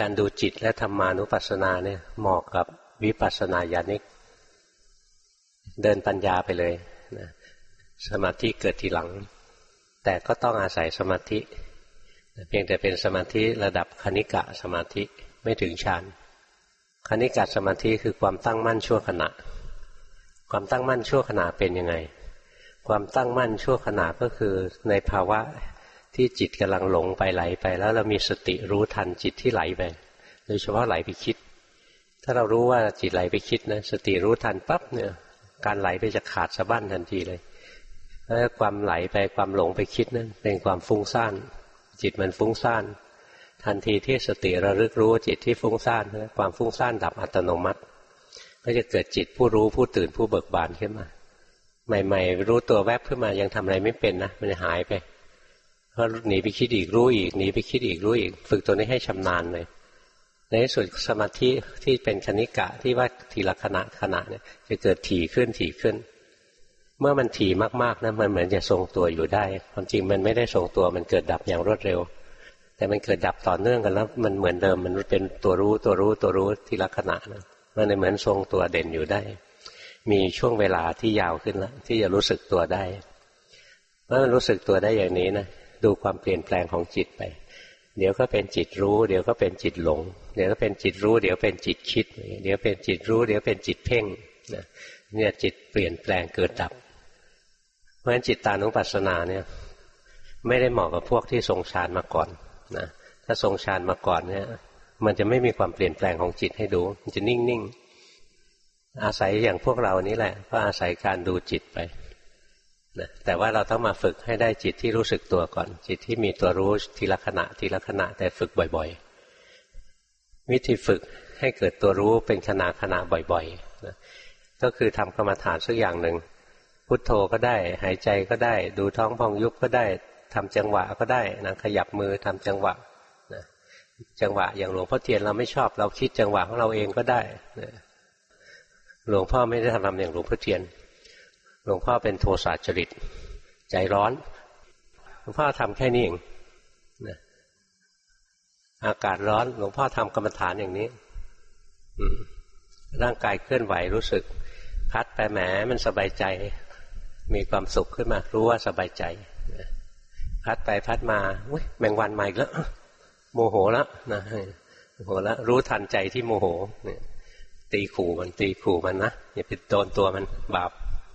การดูจิตและธรรมานุปัสสนาเนี่ยเหมาะกับวิปัสสนาญาณิก เดินปัญญาไปเลยนะสมาธิเกิดทีหลัง แต่ก็ต้องอาศัยสมาธิ เพียงแต่เป็นสมาธิระดับคณิกะสมาธิไม่ถึงฌานคณิกะสมาธิคือความตั้งมั่นชั่วขณะ ความตั้งมั่นชั่วขณะเป็นยังไง ความตั้งมั่นชั่วขณะก็คือในภาวะ ที่จิตกำลังหลงไปไหลไป แล้วเรามีสติรู้ทันจิตที่ไหลไปโดยเฉพาะไหลไปคิด ถ้าเรารู้ว่าจิตไหลไปคิดนะสติรู้ทันปั๊บเนี่ยการไหลไปจะขาดสะบั้นทันทีเลยแล้วความไหลไปความหลงไปคิดนั้นเป็นความฟุ้งซ่านจิตมันฟุ้งซ่านทันทีที่สติระลึกรู้จิตที่ฟุ้งซ่านความฟุ้งซ่านดับอัตโนมัติ ก็จะเกิดจิตผู้รู้ผู้ตื่นผู้เบิกบานขึ้นมา ใหม่ ๆ รู้ตัวแวบขึ้นมายังทำอะไรไม่เป็นนะมันหายไป ก็หนีไปคิดอีกรู้อีกหนีไปคิดอีกรู้อีก ฝึกตัวนี้ให้ชำนาญเลยในที่สุดสมาธิที่เป็นคณิกะที่ว่าทีละขณะขณะเนี่ยจะเกิดถี่ขึ้นถี่ขึ้น เมื่อมันถี่มากๆนะมันเหมือนจะทรงตัวอยู่ได้ ความจริงมันไม่ได้ทรงตัวมันเกิดดับอย่างรวดเร็ว แต่มันเกิดดับต่อเนื่องกันแล้ว มันเหมือนเดิมมันเป็นตัวรู้ตัวรู้ตัวรู้ทีละขณะนะมันเหมือนทรงตัวเด่นอยู่ได้ มีช่วงเวลาที่ยาวขึ้นแล้วที่จะรู้สึกตัวได้เมื่อมันรู้สึกตัวได้อย่างนี้นะ ดูความเปลี่ยนแปลงของจิตไป เดี๋ยวก็เป็นจิตรู้ เดี๋ยวก็เป็นจิตหลง เดี๋ยวก็เป็นจิตรู้ เดี๋ยวเป็นจิตคิด เดี๋ยวเป็นจิตรู้ เดี๋ยวเป็นจิตเพ่งเนี่ยจิตเปลี่ยนแปลงเกิดดับ เพราะฉะนั้นจิตตานุปัสสนาเนี่ย ไม่ได้เหมาะกับพวกที่ทรงฌานมาก่อนนะถ้าทรงฌานมาก่อนเนี่ย มันจะไม่มีความเปลี่ยนแปลงของจิตให้ดู มันจะนิ่งๆอาศัยอย่างพวกเรานี้แหละ ก็อาศัยการดูจิตไป นะแต่ว่าเราต้องมาฝึกให้ได้จิตที่รู้สึกตัวก่อน จิตที่มีตัวรู้ทีละขณะทีละขณะแต่ฝึกบ่อย ๆ วิธีฝึกให้เกิดตัวรู้เป็นขณะขณะบ่อยๆนะก็คือทำกรรมฐานสักอย่างหนึ่งพุทโธก็ได้ หายใจก็ได้ ดูท้องพองยุบก็ได้ทำจังหวะก็ได้นะขยับมือทำจังหวะนะจังหวะอย่างหลวงพ่อเทียนเราไม่ชอบ เราคิดจังหวะของเราเองก็ได้นะหลวงพ่อไม่ได้ทำอย่างหลวงพ่อเทียน ลวงพ่อเป็นโทสะจริต ใจร้อนหลวงพ่อทำแค่นี้เองนะอากาศร้อน หลวงพ่อทำกรรมฐานอย่างนี้ร่างกายเคลื่อนไหวรู้สึก พัดไปแหมมันสบายใจ มีความสุขขึ้นมา รู้ว่าสบายใจ พัดไปพัดมาแมงวันใหม่แล้ว โมโหแล้วนะโมโหแล้วรู้ทันใจที่โมโหเนี่ยตีขู่มันตีขู่มันนะอย่าไปโดนตัวมันบาป